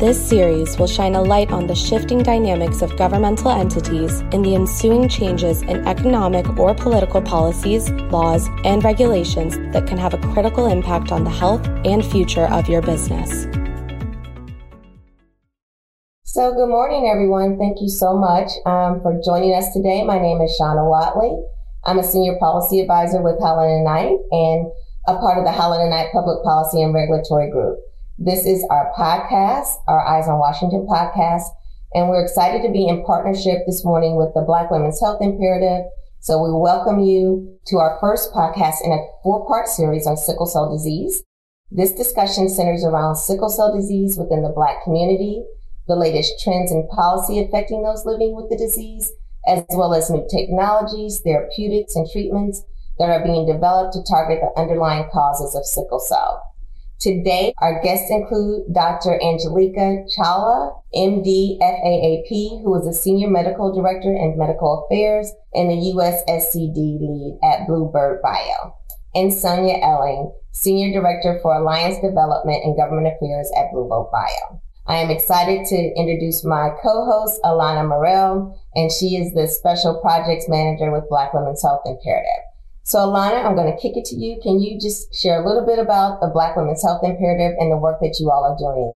This series will shine a light on the shifting dynamics of governmental entities and the ensuing changes in economic or political policies, laws, and regulations that can have a critical impact on the health and future of your business. So, good morning, everyone. Thank you so much um, for joining us today. My name is Shawna Watley. I'm a senior policy advisor with Holland and Knight and a part of the Holland and Knight Public Policy and Regulatory Group. This is our podcast, our Eyes on Washington podcast, and we're excited to be in partnership this morning with the Black Women's Health Imperative. So we welcome you to our first podcast in a four part series on sickle cell disease. This discussion centers around sickle cell disease within the Black community the latest trends and policy affecting those living with the disease, as well as new technologies, therapeutics, and treatments that are being developed to target the underlying causes of sickle cell. Today, our guests include Dr. Anjulika Chawla, MD, FAAP, who is a Senior Medical Director in Medical Affairs and the USSCD lead at Bluebird Bio, and Sonya Elling, Senior Director for Alliance Development and Government Affairs at Bluebird Bio. I am excited to introduce my co-host, Alanna Murrell, and she is the Special Projects Manager with Black Women's Health Imperative. So Alanna, I'm going to kick it to you. Can you just share a little bit about the Black Women's Health Imperative and the work that you all are doing?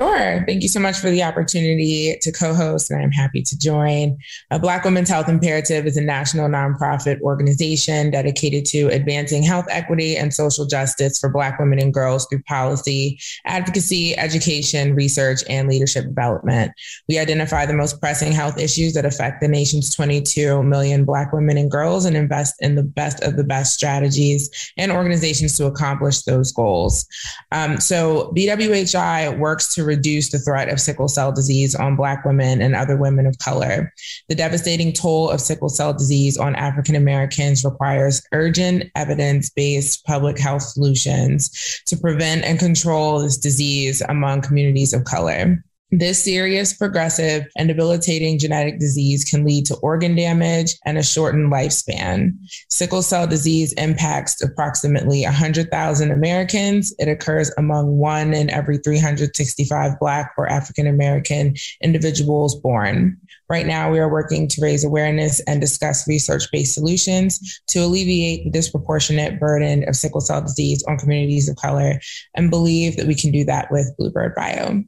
Sure. Thank you so much for the opportunity to co host, and I'm happy to join. A Black Women's Health Imperative is a national nonprofit organization dedicated to advancing health equity and social justice for Black women and girls through policy, advocacy, education, research, and leadership development. We identify the most pressing health issues that affect the nation's 22 million Black women and girls and invest in the best of the best strategies and organizations to accomplish those goals. Um, so, BWHI works to reduce the threat of sickle cell disease on Black women and other women of color. The devastating toll of sickle cell disease on African Americans requires urgent evidence based public health solutions to prevent and control this disease among communities of color. This serious, progressive, and debilitating genetic disease can lead to organ damage and a shortened lifespan. Sickle cell disease impacts approximately 100,000 Americans. It occurs among one in every 365 Black or African American individuals born. Right now, we are working to raise awareness and discuss research based solutions to alleviate the disproportionate burden of sickle cell disease on communities of color and believe that we can do that with Bluebird Bio.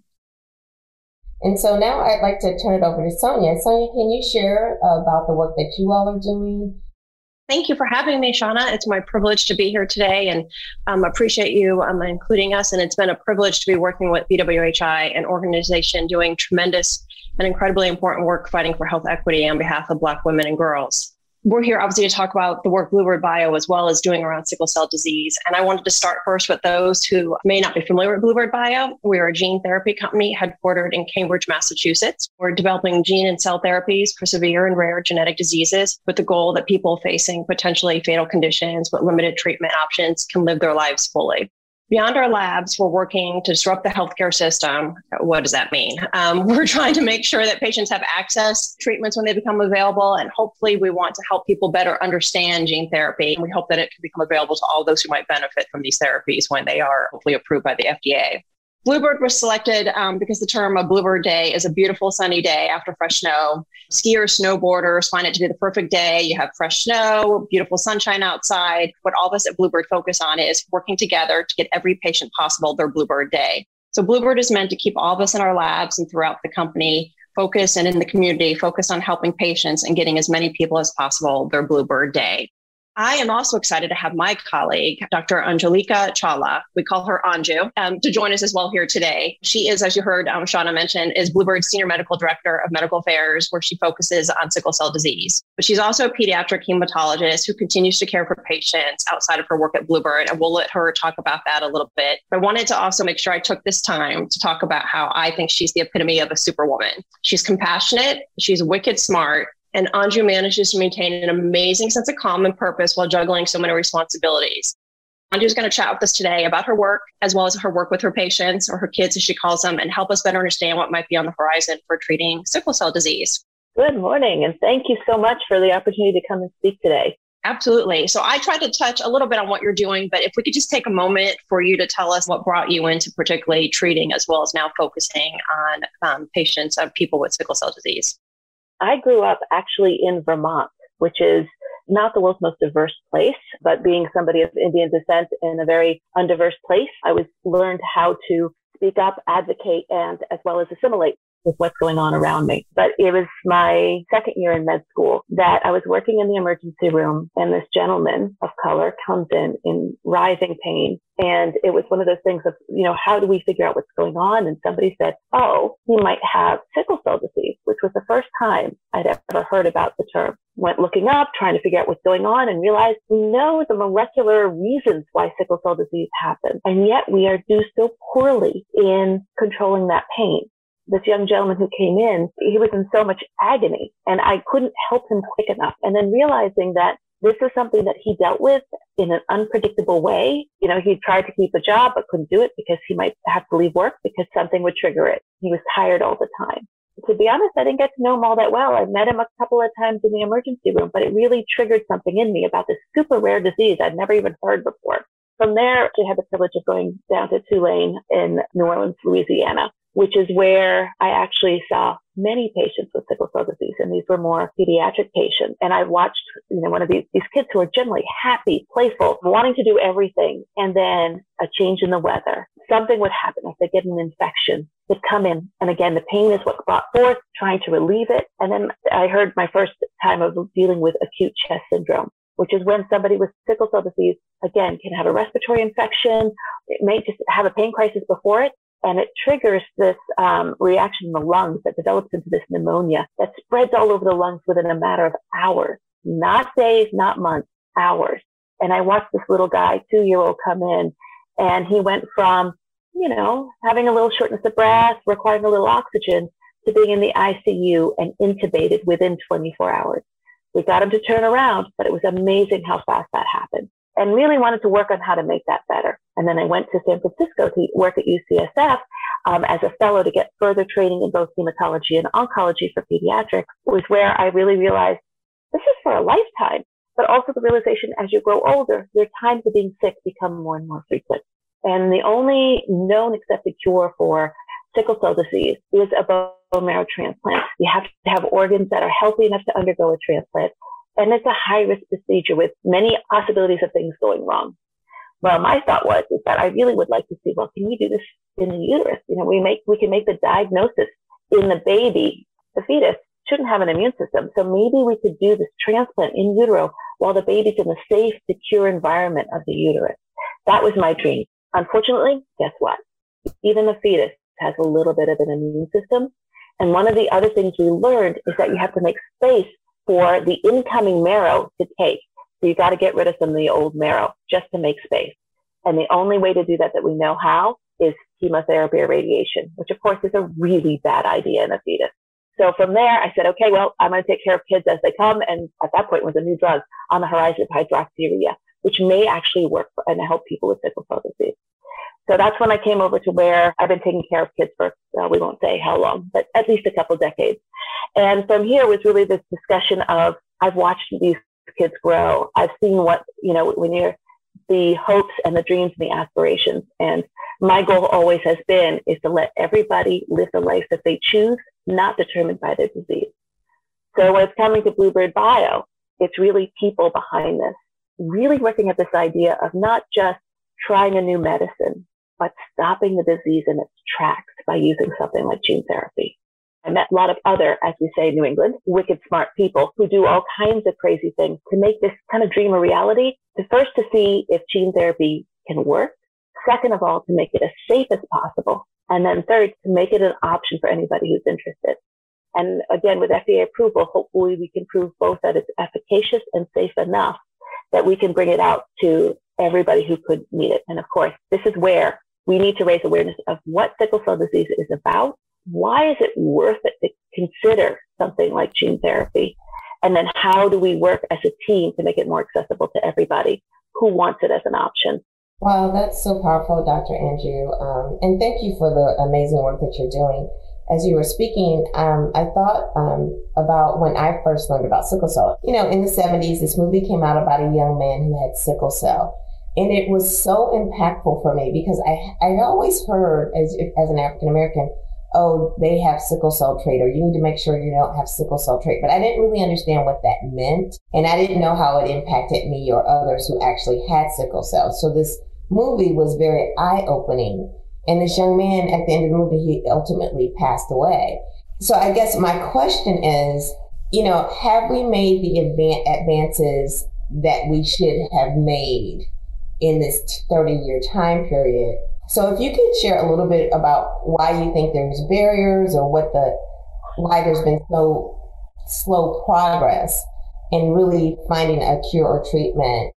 And so now I'd like to turn it over to Sonya. Sonya, can you share about the work that you all are doing? Thank you for having me, Shawna. It's my privilege to be here today and um, appreciate you um, including us. And it's been a privilege to be working with BWHI, an organization doing tremendous and incredibly important work fighting for health equity on behalf of Black women and girls we're here obviously to talk about the work Bluebird Bio as well as doing around sickle cell disease. And I wanted to start first with those who may not be familiar with Bluebird Bio. We're a gene therapy company headquartered in Cambridge, Massachusetts. We're developing gene and cell therapies for severe and rare genetic diseases with the goal that people facing potentially fatal conditions with limited treatment options can live their lives fully. Beyond our labs, we're working to disrupt the healthcare system. What does that mean? Um, we're trying to make sure that patients have access treatments when they become available. And hopefully, we want to help people better understand gene therapy. And we hope that it can become available to all those who might benefit from these therapies when they are hopefully approved by the FDA. Bluebird was selected um, because the term a Bluebird Day is a beautiful sunny day after fresh snow. Skiers, snowboarders find it to be the perfect day. You have fresh snow, beautiful sunshine outside. What all of us at Bluebird focus on is working together to get every patient possible their Bluebird Day. So Bluebird is meant to keep all of us in our labs and throughout the company focused and in the community focused on helping patients and getting as many people as possible their Bluebird Day. I am also excited to have my colleague, Dr. Anjulika Chawla, we call her Anju, um, to join us as well here today. She is, as you heard um, Shawna mention, is Bluebird's Senior Medical Director of Medical Affairs, where she focuses on sickle cell disease. But she's also a pediatric hematologist who continues to care for patients outside of her work at Bluebird, and we'll let her talk about that a little bit. But I wanted to also make sure I took this time to talk about how I think she's the epitome of a superwoman. She's compassionate, she's wicked smart, and Anju manages to maintain an amazing sense of calm and purpose while juggling so many responsibilities. Anju's going to chat with us today about her work, as well as her work with her patients or her kids, as she calls them, and help us better understand what might be on the horizon for treating sickle cell disease. Good morning, and thank you so much for the opportunity to come and speak today. Absolutely. So I tried to touch a little bit on what you're doing, but if we could just take a moment for you to tell us what brought you into particularly treating as well as now focusing on um, patients of people with sickle cell disease. I grew up actually in Vermont, which is not the world's most diverse place, but being somebody of Indian descent in a very undiverse place, I was learned how to speak up, advocate, and as well as assimilate with what's going on around me. But it was my second year in med school that I was working in the emergency room and this gentleman of color comes in in rising pain. And it was one of those things of, you know, how do we figure out what's going on? And somebody said, oh, he might have sickle cell disease, which was the first time I'd ever heard about the term. Went looking up, trying to figure out what's going on and realized we know the molecular reasons why sickle cell disease happens. And yet we are do so poorly in controlling that pain this young gentleman who came in, he was in so much agony and I couldn't help him quick enough. And then realizing that this is something that he dealt with in an unpredictable way. You know, he tried to keep a job, but couldn't do it because he might have to leave work because something would trigger it. He was tired all the time. To be honest, I didn't get to know him all that well. I met him a couple of times in the emergency room, but it really triggered something in me about this super rare disease I'd never even heard before. From there, I had the privilege of going down to Tulane in New Orleans, Louisiana, which is where I actually saw many patients with sickle cell disease, and these were more pediatric patients. And I watched, you know, one of these, these kids who are generally happy, playful, wanting to do everything, and then a change in the weather. Something would happen if they get an infection. They'd come in, and again, the pain is what brought forth, trying to relieve it. And then I heard my first time of dealing with acute chest syndrome which is when somebody with sickle cell disease, again, can have a respiratory infection. It may just have a pain crisis before it and it triggers this um, reaction in the lungs that develops into this pneumonia that spreads all over the lungs within a matter of hours, not days, not months, hours. And I watched this little guy, two year old, come in, and he went from, you know, having a little shortness of breath, requiring a little oxygen, to being in the ICU and intubated within 24 hours. We got him to turn around, but it was amazing how fast that happened and really wanted to work on how to make that better. And then I went to San Francisco to work at UCSF um, as a fellow to get further training in both hematology and oncology for pediatrics, was where I really realized this is for a lifetime, but also the realization as you grow older, your times of being sick become more and more frequent. And the only known accepted cure for sickle cell disease is a bone marrow transplant. You have to have organs that are healthy enough to undergo a transplant and it's a high risk procedure with many possibilities of things going wrong. Well, my thought was is that I really would like to see, well, can we do this in the uterus? You know, we make, we can make the diagnosis in the baby. The fetus shouldn't have an immune system. So maybe we could do this transplant in utero while the baby's in the safe, secure environment of the uterus. That was my dream. Unfortunately, guess what? Even the fetus has a little bit of an immune system. And one of the other things we learned is that you have to make space for the incoming marrow to take. So you got to get rid of some of the old marrow just to make space. And the only way to do that that we know how is chemotherapy or radiation, which of course is a really bad idea in a fetus. So from there, I said, okay, well, I'm going to take care of kids as they come. And at that point was a new drug on the horizon, of hydroxyurea, which may actually work for, and help people with sickle cell disease. So that's when I came over to where I've been taking care of kids for, well, we won't say how long, but at least a couple decades. And from here was really this discussion of I've watched these kids grow. I've seen what, you know, when you're the hopes and the dreams and the aspirations. And my goal always has been is to let everybody live the life that they choose, not determined by their disease. So when it's coming to Bluebird Bio, it's really people behind this, really working at this idea of not just trying a new medicine, but stopping the disease in its tracks by using something like gene therapy. I met a lot of other, as we say in New England, wicked smart people who do all kinds of crazy things to make this kind of dream a reality. The first to see if gene therapy can work. Second of all, to make it as safe as possible. And then third, to make it an option for anybody who's interested. And again, with FDA approval, hopefully we can prove both that it's efficacious and safe enough that we can bring it out to everybody who could need it. And of course, this is where we need to raise awareness of what sickle cell disease is about. Why is it worth it to consider something like gene therapy? And then how do we work as a team to make it more accessible to everybody who wants it as an option? Wow, that's so powerful, Dr. Anju. Um, and thank you for the amazing work that you're doing. As you were speaking, um, I thought um, about when I first learned about sickle cell. You know, in the 70s, this movie came out about a young man who had sickle cell. And it was so impactful for me because I, I always heard as, as an African American, oh, they have sickle cell trait, or you need to make sure you don't have sickle cell trait. But I didn't really understand what that meant. And I didn't know how it impacted me or others who actually had sickle cell. So this movie was very eye opening. And this young man at the end of the movie, he ultimately passed away. So I guess my question is, you know, have we made the advances that we should have made in this 30 year time period? So if you could share a little bit about why you think there's barriers or what the, why there's been so slow progress in really finding a cure or treatment.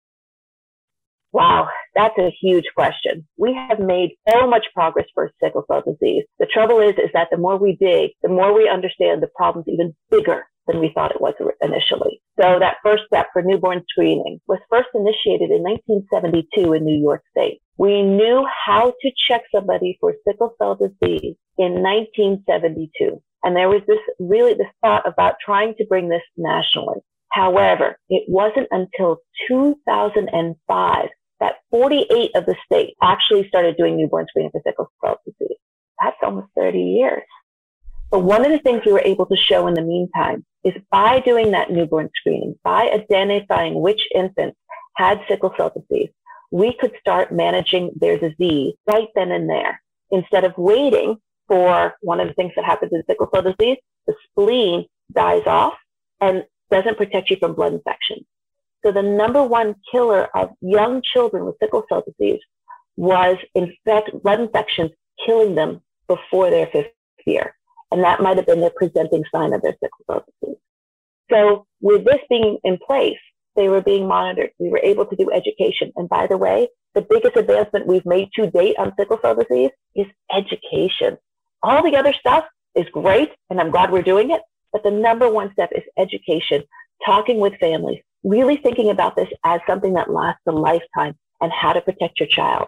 Wow, that's a huge question. We have made so much progress for sickle cell disease. The trouble is, is that the more we dig, the more we understand the problem's even bigger than we thought it was initially. So that first step for newborn screening was first initiated in 1972 in New York State. We knew how to check somebody for sickle cell disease in 1972. And there was this really this thought about trying to bring this nationally. However, it wasn't until 2005 that 48 of the states actually started doing newborn screening for sickle cell disease. That's almost 30 years. But one of the things we were able to show in the meantime is by doing that newborn screening, by identifying which infants had sickle cell disease, we could start managing their disease right then and there instead of waiting for one of the things that happens in sickle cell disease, the spleen dies off and doesn't protect you from blood infection. So the number one killer of young children with sickle cell disease was in blood infections killing them before their fifth year. And that might have been the presenting sign of their sickle cell disease. So with this being in place, they were being monitored. We were able to do education. And by the way, the biggest advancement we've made to date on sickle cell disease is education. All the other stuff is great, and I'm glad we're doing it. But the number one step is education, talking with families, really thinking about this as something that lasts a lifetime and how to protect your child.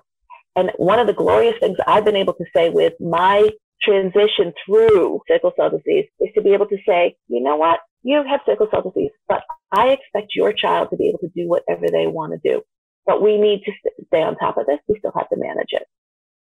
And one of the glorious things I've been able to say with my transition through sickle cell disease is to be able to say, you know what? You have sickle cell disease, but I expect your child to be able to do whatever they want to do. But we need to stay on top of this. We still have to manage it.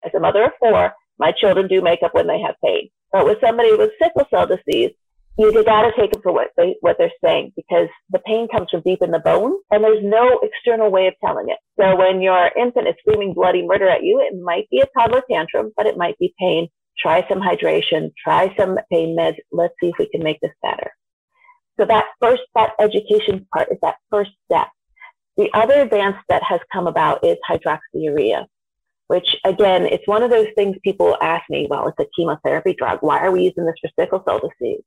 As a mother of four, my children do make up when they have pain. But with somebody with sickle cell disease, you got to take them for what they what they're saying because the pain comes from deep in the bone and there's no external way of telling it. So when your infant is screaming bloody murder at you, it might be a toddler tantrum, but it might be pain. Try some hydration, try some pain meds. Let's see if we can make this better. So that first, that education part is that first step. The other advance that has come about is hydroxyurea, which again, it's one of those things people ask me, well, it's a chemotherapy drug. Why are we using this for sickle cell disease?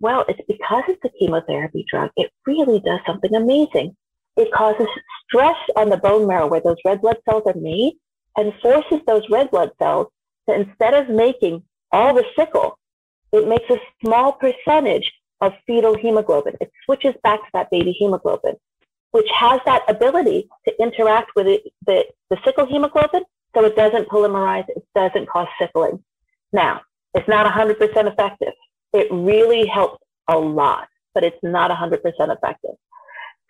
Well, it's because it's a chemotherapy drug. It really does something amazing. It causes stress on the bone marrow where those red blood cells are made and forces those red blood cells to instead of making all the sickle, it makes a small percentage of fetal hemoglobin. It switches back to that baby hemoglobin, which has that ability to interact with it, the, the sickle hemoglobin so it doesn't polymerize, it doesn't cause sickling. Now, it's not 100% effective. It really helps a lot, but it's not 100% effective.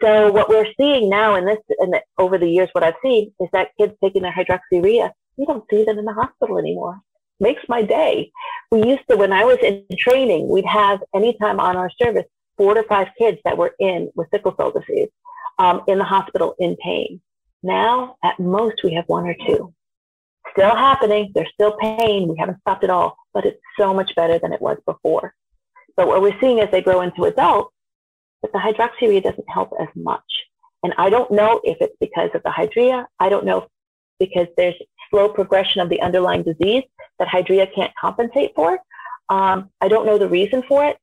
So what we're seeing now in this, and over the years, what I've seen is that kids taking their hydroxyurea, we don't see them in the hospital anymore makes my day. We used to, when I was in training, we'd have anytime on our service, four to five kids that were in with sickle cell disease um, in the hospital in pain. Now, at most, we have one or two. Still happening. There's still pain. We haven't stopped it all, but it's so much better than it was before. But what we're seeing as they grow into adults, that the hydroxyurea doesn't help as much. And I don't know if it's because of the hydrea. I don't know because there's slow progression of the underlying disease that Hydrea can't compensate for. Um, I don't know the reason for it,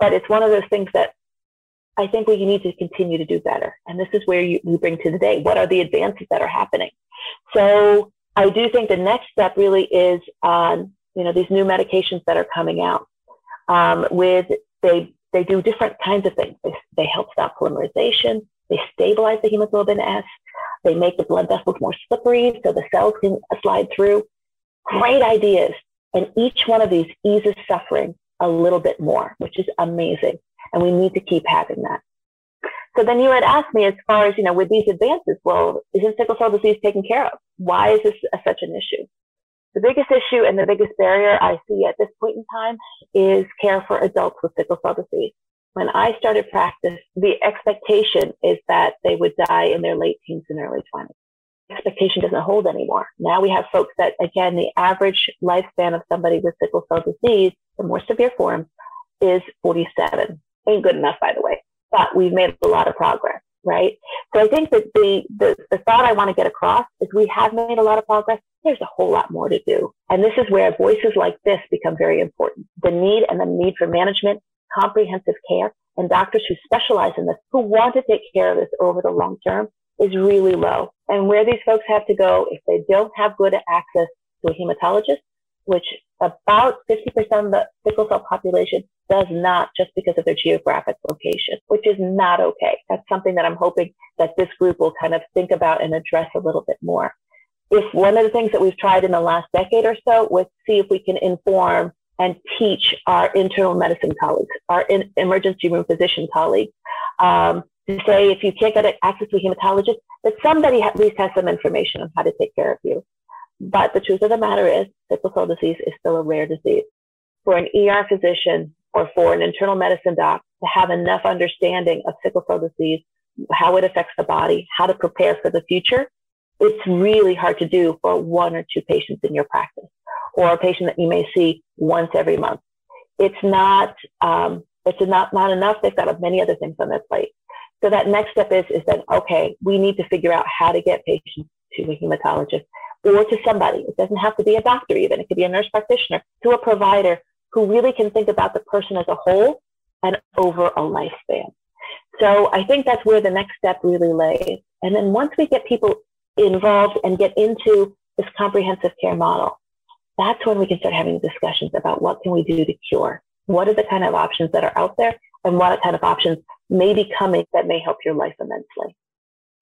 but it's one of those things that I think we need to continue to do better. And this is where you, you bring to the day. What are the advances that are happening? So I do think the next step really is on, you know, these new medications that are coming out um, with, they, they do different kinds of things. They, they help stop polymerization. They stabilize the hemoglobin S. They make the blood vessels more slippery so the cells can slide through. Great ideas. And each one of these eases suffering a little bit more, which is amazing. And we need to keep having that. So then you had asked me as far as, you know, with these advances, well, isn't sickle cell disease taken care of? Why is this a, such an issue? The biggest issue and the biggest barrier I see at this point in time is care for adults with sickle cell disease. When I started practice, the expectation is that they would die in their late teens and early 20s. Expectation doesn't hold anymore. Now we have folks that, again, the average lifespan of somebody with sickle cell disease, the more severe form, is 47. Ain't good enough, by the way, but we've made a lot of progress right? So I think that the, the, the thought I want to get across is we have made a lot of progress. There's a whole lot more to do. And this is where voices like this become very important. The need and the need for management, comprehensive care, and doctors who specialize in this, who want to take care of this over the long term is really low. And where these folks have to go, if they don't have good access to a hematologist, which about 50% of the sickle cell population does not just because of their geographic location, which is not okay. That's something that I'm hoping that this group will kind of think about and address a little bit more. If one of the things that we've tried in the last decade or so was see if we can inform and teach our internal medicine colleagues, our in emergency room physician colleagues, um, to say if you can't get access to a hematologist, that somebody at least has some information on how to take care of you. But the truth of the matter is, sickle cell disease is still a rare disease. For an ER physician or for an internal medicine doc to have enough understanding of sickle cell disease, how it affects the body, how to prepare for the future, it's really hard to do for one or two patients in your practice or a patient that you may see once every month. It's not, um, it's not, not enough. They've got many other things on their plate. So that next step is, is that, okay, we need to figure out how to get patients to a hematologist or to somebody. It doesn't have to be a doctor even. It could be a nurse practitioner to a provider who really can think about the person as a whole and over a lifespan. So I think that's where the next step really lays. And then once we get people involved and get into this comprehensive care model, that's when we can start having discussions about what can we do to cure? What are the kind of options that are out there and what kind of options may be coming that may help your life immensely?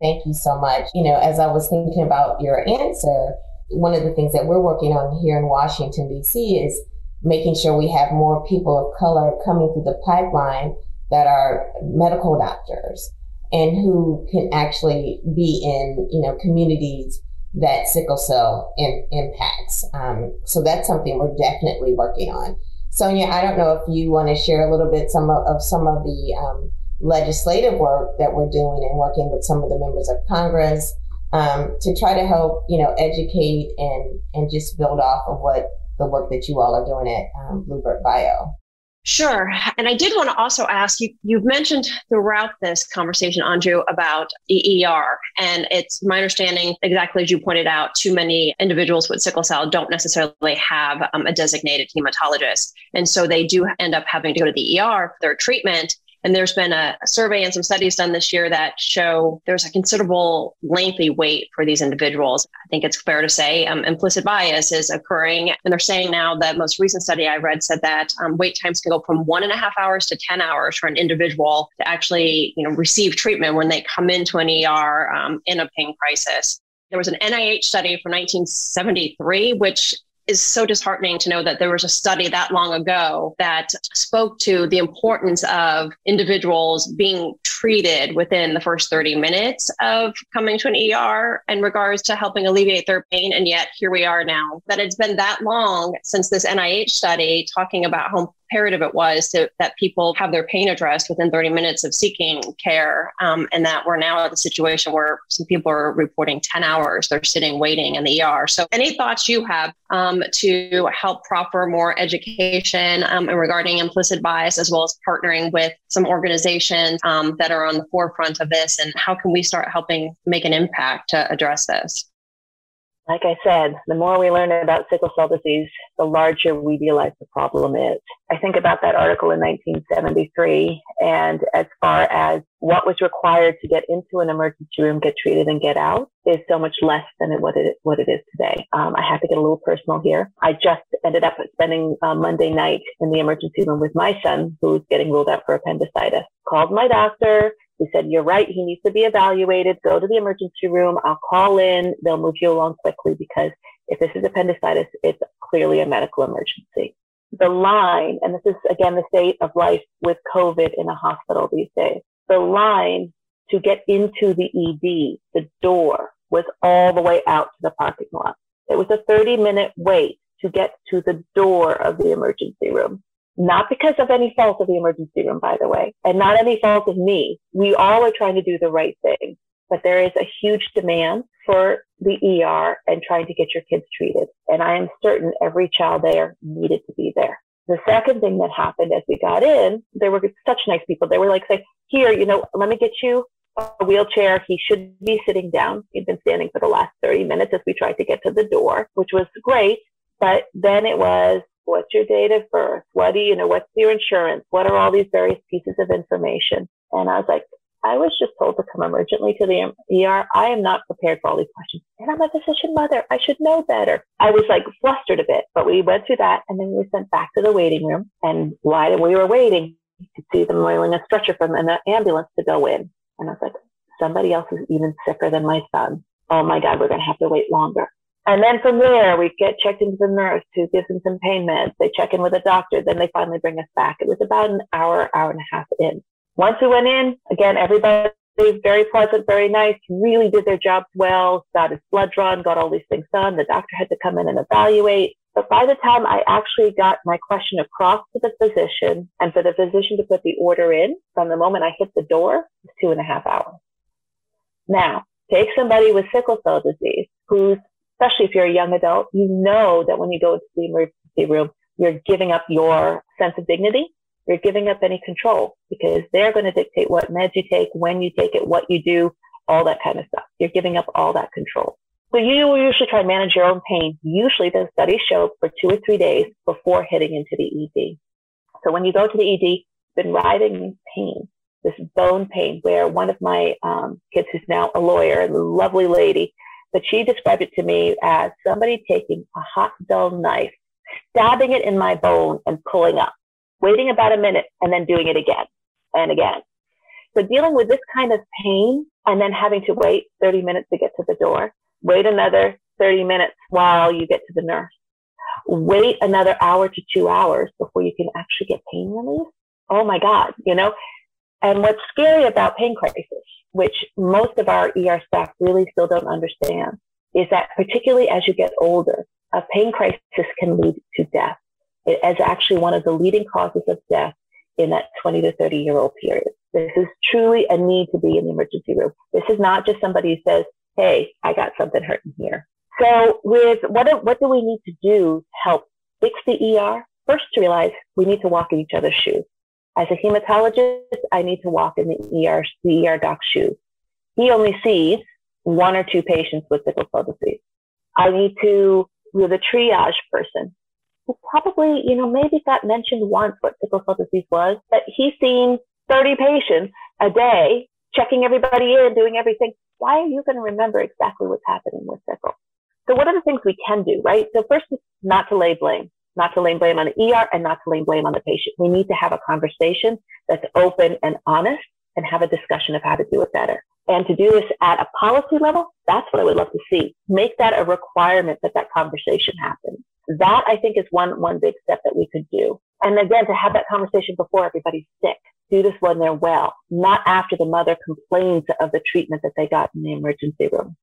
Thank you so much. You know, as I was thinking about your answer, one of the things that we're working on here in Washington, D.C. is making sure we have more people of color coming through the pipeline that are medical doctors and who can actually be in, you know, communities that sickle cell in, impacts. Um, so that's something we're definitely working on. Sonya, I don't know if you want to share a little bit some of, of some of the um, legislative work that we're doing and working with some of the members of Congress um, to try to help, you know, educate and and just build off of what the work that you all are doing at um, Bluebird Bio. Sure. And I did want to also ask you, you've mentioned throughout this conversation, Anju, about the ER. And it's my understanding, exactly as you pointed out, too many individuals with sickle cell don't necessarily have um, a designated hematologist. And so they do end up having to go to the ER for their treatment. And there's been a, survey and some studies done this year that show there's a considerable lengthy wait for these individuals. I think it's fair to say um, implicit bias is occurring. And they're saying now the most recent study I read said that um, wait times can go from one and a half hours to 10 hours for an individual to actually you know, receive treatment when they come into an ER um, in a pain crisis. There was an NIH study from 1973, which is so disheartening to know that there was a study that long ago that spoke to the importance of individuals being treated within the first 30 minutes of coming to an ER in regards to helping alleviate their pain. And yet here we are now that it's been that long since this NIH study talking about how imperative it was to, that people have their pain addressed within 30 minutes of seeking care. Um, and that we're now at the situation where some people are reporting 10 hours, they're sitting waiting in the ER. So, any thoughts you have um, to help proffer more education um, regarding implicit bias, as well as partnering with some organizations um, that are on the forefront of this? And how can we start helping make an impact to address this? Like I said, the more we learn about sickle cell disease, the larger we realize the problem is. I think about that article in 1973, and as far as what was required to get into an emergency room, get treated, and get out is so much less than what it what it is today. Um, I have to get a little personal here. I just ended up spending uh, Monday night in the emergency room with my son, who's getting ruled out for appendicitis. Called my doctor We said, you're right. He needs to be evaluated. Go to the emergency room. I'll call in. They'll move you along quickly because if this is appendicitis, it's clearly a medical emergency. The line, and this is again the state of life with COVID in a hospital these days, the line to get into the ED, the door was all the way out to the parking lot. It was a 30 minute wait to get to the door of the emergency room. Not because of any fault of the emergency room, by the way, and not any fault of me. We all are trying to do the right thing, but there is a huge demand for the ER and trying to get your kids treated. And I am certain every child there needed to be there. The second thing that happened as we got in, there were such nice people. They were like, say, here, you know, let me get you a wheelchair. He should be sitting down. He'd been standing for the last 30 minutes as we tried to get to the door, which was great. But then it was, what's your date of birth? What do you know? What's your insurance? What are all these various pieces of information? And I was like, I was just told to come emergently to the ER. I am not prepared for all these questions. And I'm a physician mother. I should know better. I was like flustered a bit, but we went through that and then we were sent back to the waiting room. And while we were waiting, you could see them rolling a stretcher from an ambulance to go in. And I was like, somebody else is even sicker than my son. Oh my God, we're going to have to wait longer. And then from there, we get checked into the nurse who gives them some pain meds. They check in with a doctor. Then they finally bring us back. It was about an hour, hour and a half in. Once we went in, again, everybody was very pleasant, very nice, really did their jobs well, got his blood drawn, got all these things done. The doctor had to come in and evaluate. But by the time I actually got my question across to the physician and for the physician to put the order in from the moment I hit the door, it was two and a half hours. Now, take somebody with sickle cell disease who's, especially if you're a young adult, you know that when you go into the emergency room, you're giving up your sense of dignity. You're giving up any control because they're going to dictate what meds you take, when you take it, what you do, all that kind of stuff. You're giving up all that control. So you usually try to manage your own pain. Usually the studies show for two or three days before hitting into the ED. So when you go to the ED, you've been writhing pain, this bone pain where one of my um, kids who's now a lawyer, a lovely lady, but she described it to me as somebody taking a hot dull knife, stabbing it in my bone and pulling up, waiting about a minute and then doing it again and again. So dealing with this kind of pain and then having to wait 30 minutes to get to the door wait another 30 minutes while you get to the nurse. Wait another hour to two hours before you can actually get pain relief. Oh my God, you know? And what's scary about pain crisis, which most of our ER staff really still don't understand, is that particularly as you get older, a pain crisis can lead to death. It is actually one of the leading causes of death in that 20 to 30 year old period. This is truly a need to be in the emergency room. This is not just somebody who says, hey, I got something hurting here. So with what, do, what do we need to do to help fix the ER? First to realize we need to walk in each other's shoes. As a hematologist, I need to walk in the ER, the ER doc's shoes. He only sees one or two patients with sickle cell disease. I need to, with a triage person who probably, you know, maybe got mentioned once what sickle cell disease was, but he's seen 30 patients a day, checking everybody in, doing everything why are you going to remember exactly what's happening with sickle? So what are the things we can do, right? So first is not to lay blame, not to lay blame on the ER and not to lay blame on the patient. We need to have a conversation that's open and honest and have a discussion of how to do it better. And to do this at a policy level, that's what I would love to see. Make that a requirement that that conversation happens. That I think is one, one big step that we could do. And again, to have that conversation before everybody's sick do this when they're well, not after the mother complains of the treatment that they got in the emergency room.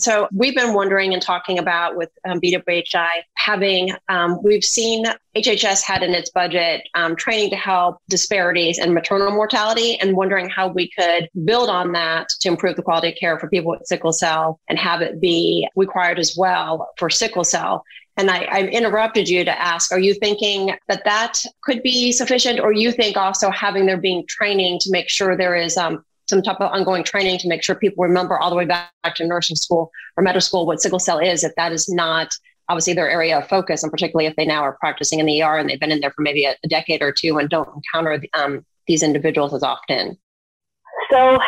So we've been wondering and talking about with um, BWHI having, um, we've seen HHS had in its budget um, training to help disparities in maternal mortality and wondering how we could build on that to improve the quality of care for people with sickle cell and have it be required as well for sickle cell. And I, I, interrupted you to ask, are you thinking that that could be sufficient? Or you think also having there being training to make sure there is um, some type of ongoing training to make sure people remember all the way back to nursing school or medical school what sickle cell is, if that is not obviously their area of focus, and particularly if they now are practicing in the ER and they've been in there for maybe a, a decade or two and don't encounter um, these individuals as often? So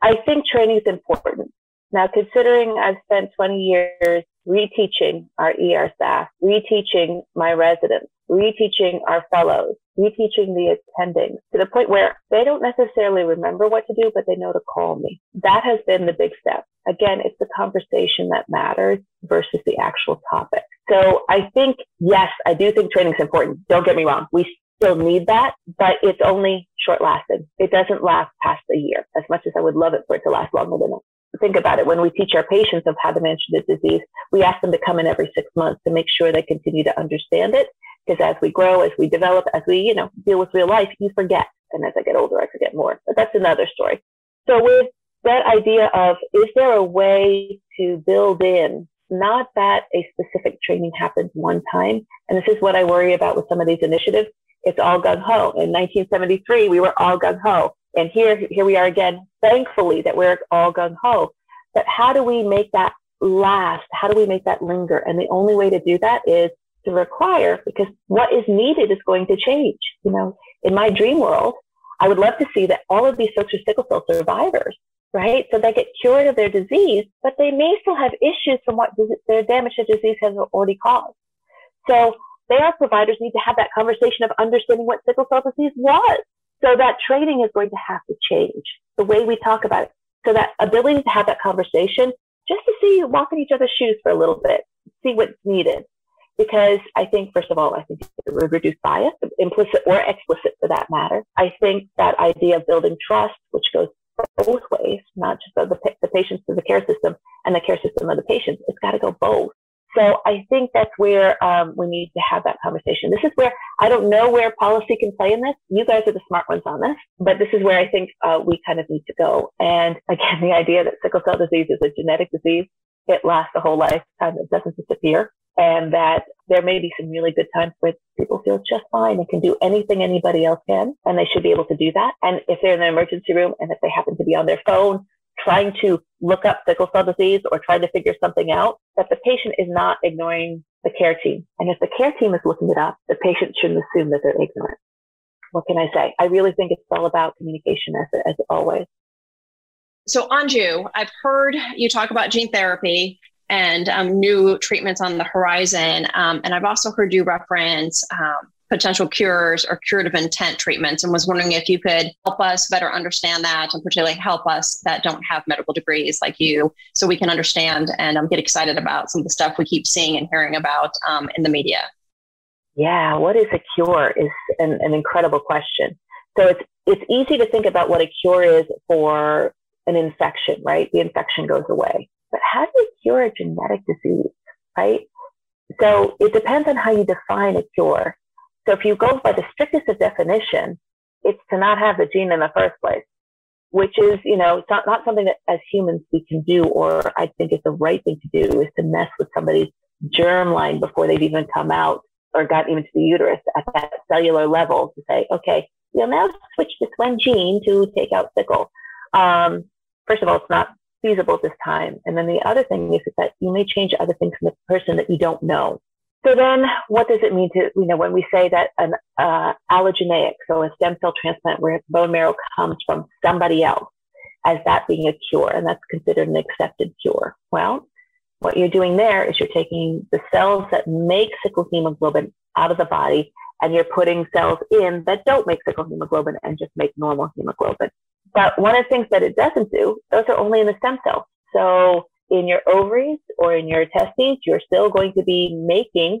I think training is important. Now, considering I've spent 20 years reteaching our ER staff, reteaching my residents, reteaching our fellows, reteaching the attending to the point where they don't necessarily remember what to do, but they know to call me. That has been the big step. Again, it's the conversation that matters versus the actual topic. So I think, yes, I do think training is important. Don't get me wrong. We still need that, but it's only short lasting. It doesn't last past a year as much as I would love it for it to last longer than that think about it. When we teach our patients of how to manage the disease, we ask them to come in every six months to make sure they continue to understand it. Because as we grow, as we develop, as we, you know, deal with real life, you forget. And as I get older, I forget more. But that's another story. So with that idea of, is there a way to build in, not that a specific training happens one time. And this is what I worry about with some of these initiatives. It's all gung ho. In 1973, we were all gung ho. And here, here we are again, thankfully that we're all gung ho. But how do we make that last? How do we make that linger? And the only way to do that is to require, because what is needed is going to change. You know, in my dream world, I would love to see that all of these folks are sickle cell survivors, right? So they get cured of their disease, but they may still have issues from what their damage to disease has already caused. So they, our providers, need to have that conversation of understanding what sickle cell disease was so that training is going to have to change the way we talk about it. So that ability to have that conversation, just to see, walk in each other's shoes for a little bit, see what's needed. Because I think, first of all, I think it would reduce bias, implicit or explicit for that matter. I think that idea of building trust, which goes both ways, not just the, the patients to the care system and the care system of the patients, it's got to go both. So I think that's where um, we need to have that conversation. This is where I don't know where policy can play in this. You guys are the smart ones on this, but this is where I think uh, we kind of need to go. And again, the idea that sickle cell disease is a genetic disease, it lasts a whole lifetime. It doesn't disappear. And that there may be some really good times where people feel just fine and can do anything anybody else can. And they should be able to do that. And if they're in the emergency room and if they happen to be on their phone trying to look up sickle cell disease or trying to figure something out, that the patient is not ignoring the care team. And if the care team is looking it up, the patient shouldn't assume that they're ignorant. What can I say? I really think it's all about communication as, as always. So, Anju, I've heard you talk about gene therapy and um, new treatments on the horizon. Um, and I've also heard you reference um, potential cures or curative intent treatments and was wondering if you could help us better understand that and particularly help us that don't have medical degrees like you so we can understand and um, get excited about some of the stuff we keep seeing and hearing about um, in the media. Yeah, what is a cure is an, an incredible question. So it's it's easy to think about what a cure is for an infection, right? The infection goes away. But how do you cure a genetic disease, right? So it depends on how you define a cure. So if you go by the strictest of definition, it's to not have the gene in the first place, which is, you know, it's not, not something that as humans we can do, or I think is the right thing to do is to mess with somebody's germline before they've even come out or got even to the uterus at that cellular level to say, okay, you'll now switch this one gene to take out sickle. Um, first of all, it's not feasible this time. And then the other thing is, is that you may change other things in the person that you don't know. So then what does it mean to, you know, when we say that an uh, allogeneic, so a stem cell transplant where bone marrow comes from somebody else as that being a cure, and that's considered an accepted cure. Well, what you're doing there is you're taking the cells that make sickle hemoglobin out of the body and you're putting cells in that don't make sickle hemoglobin and just make normal hemoglobin. But one of the things that it doesn't do, those are only in the stem cells. So in your ovaries or in your testes, you're still going to be making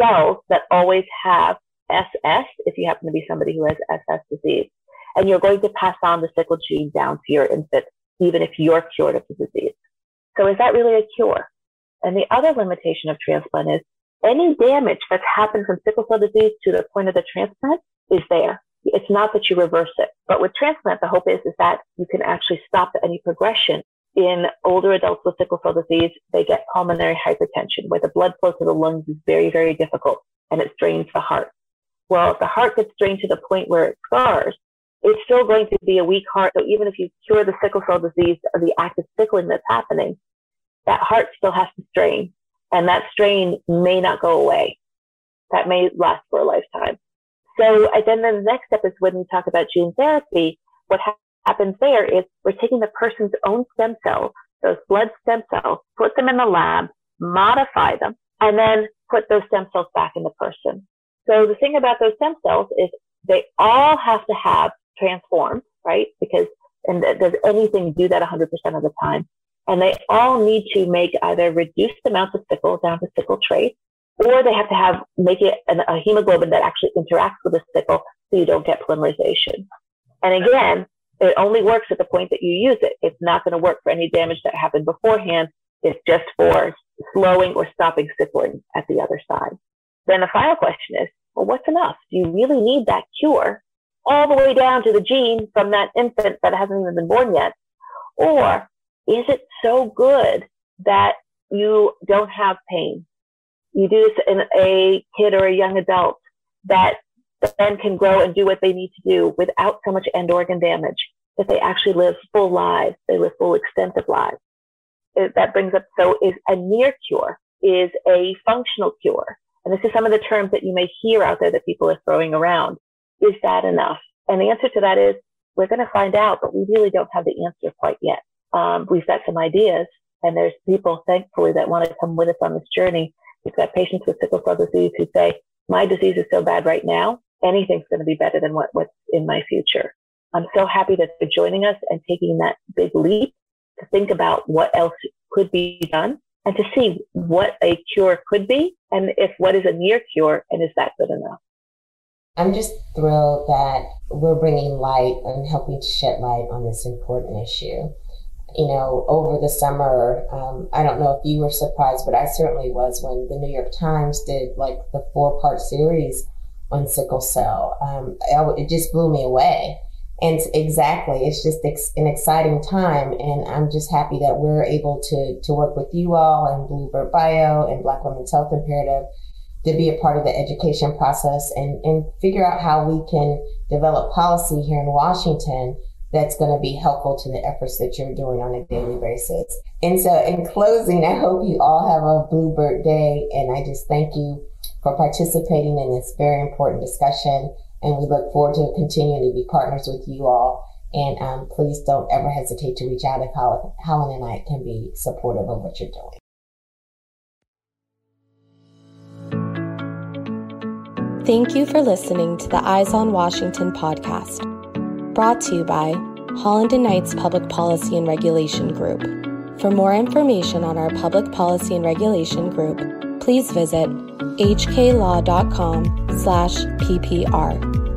cells that always have SS if you happen to be somebody who has SS disease. And you're going to pass on the sickle gene down to your infant, even if you're cured of the disease. So is that really a cure? And the other limitation of transplant is any damage that's happened from sickle cell disease to the point of the transplant is there. It's not that you reverse it. But with transplant, the hope is, is that you can actually stop any progression in older adults with sickle cell disease, they get pulmonary hypertension where the blood flow to the lungs is very, very difficult and it strains the heart. Well, if the heart gets strained to the point where it scars, it's still going to be a weak heart. So even if you cure the sickle cell disease or the active sickling that's happening, that heart still has to strain and that strain may not go away. That may last for a lifetime. So then the next step is when we talk about gene therapy, what happens there is we're taking the person's own stem cells, those blood stem cells, put them in the lab, modify them, and then put those stem cells back in the person. So the thing about those stem cells is they all have to have transformed, right? Because, and does anything do that 100% of the time? And they all need to make either reduced amounts of sickle down to sickle trait, or they have to have, make it an, a hemoglobin that actually interacts with the sickle so you don't get polymerization. And again, it only works at the point that you use it. It's not going to work for any damage that happened beforehand. It's just for slowing or stopping sickling at the other side. Then the final question is, well, what's enough? Do you really need that cure all the way down to the gene from that infant that hasn't even been born yet? Or is it so good that you don't have pain? You do this in a kid or a young adult that then can grow and do what they need to do without so much end organ damage, that they actually live full lives. They live full extensive lives. It, that brings up, so is a near cure, is a functional cure. And this is some of the terms that you may hear out there that people are throwing around. Is that enough? And the answer to that is we're going to find out, but we really don't have the answer quite yet. Um, we've got some ideas and there's people, thankfully, that want to come with us on this journey. We've got patients with sickle cell disease who say, my disease is so bad right now anything's going to be better than what, what's in my future. I'm so happy that they're joining us and taking that big leap to think about what else could be done and to see what a cure could be and if what is a near cure and is that good enough. I'm just thrilled that we're bringing light and helping to shed light on this important issue. You know, over the summer, um, I don't know if you were surprised, but I certainly was when the New York Times did like the four part series on sickle cell. Um, it just blew me away. And exactly, it's just ex- an exciting time, and I'm just happy that we're able to to work with you all and Bluebird Bio and Black Women's Health Imperative to be a part of the education process and and figure out how we can develop policy here in Washington that's going to be helpful to the efforts that you're doing on a daily basis. And so, in closing, I hope you all have a Bluebird Day, and I just thank you for participating in this very important discussion. And we look forward to continuing to be partners with you all. And um, please don't ever hesitate to reach out if Holland and Knight can be supportive of what you're doing. Thank you for listening to the Eyes on Washington podcast, brought to you by Holland and Knight's Public Policy and Regulation Group. For more information on our Public Policy and Regulation Group, please visit hklaw.com slash ppr.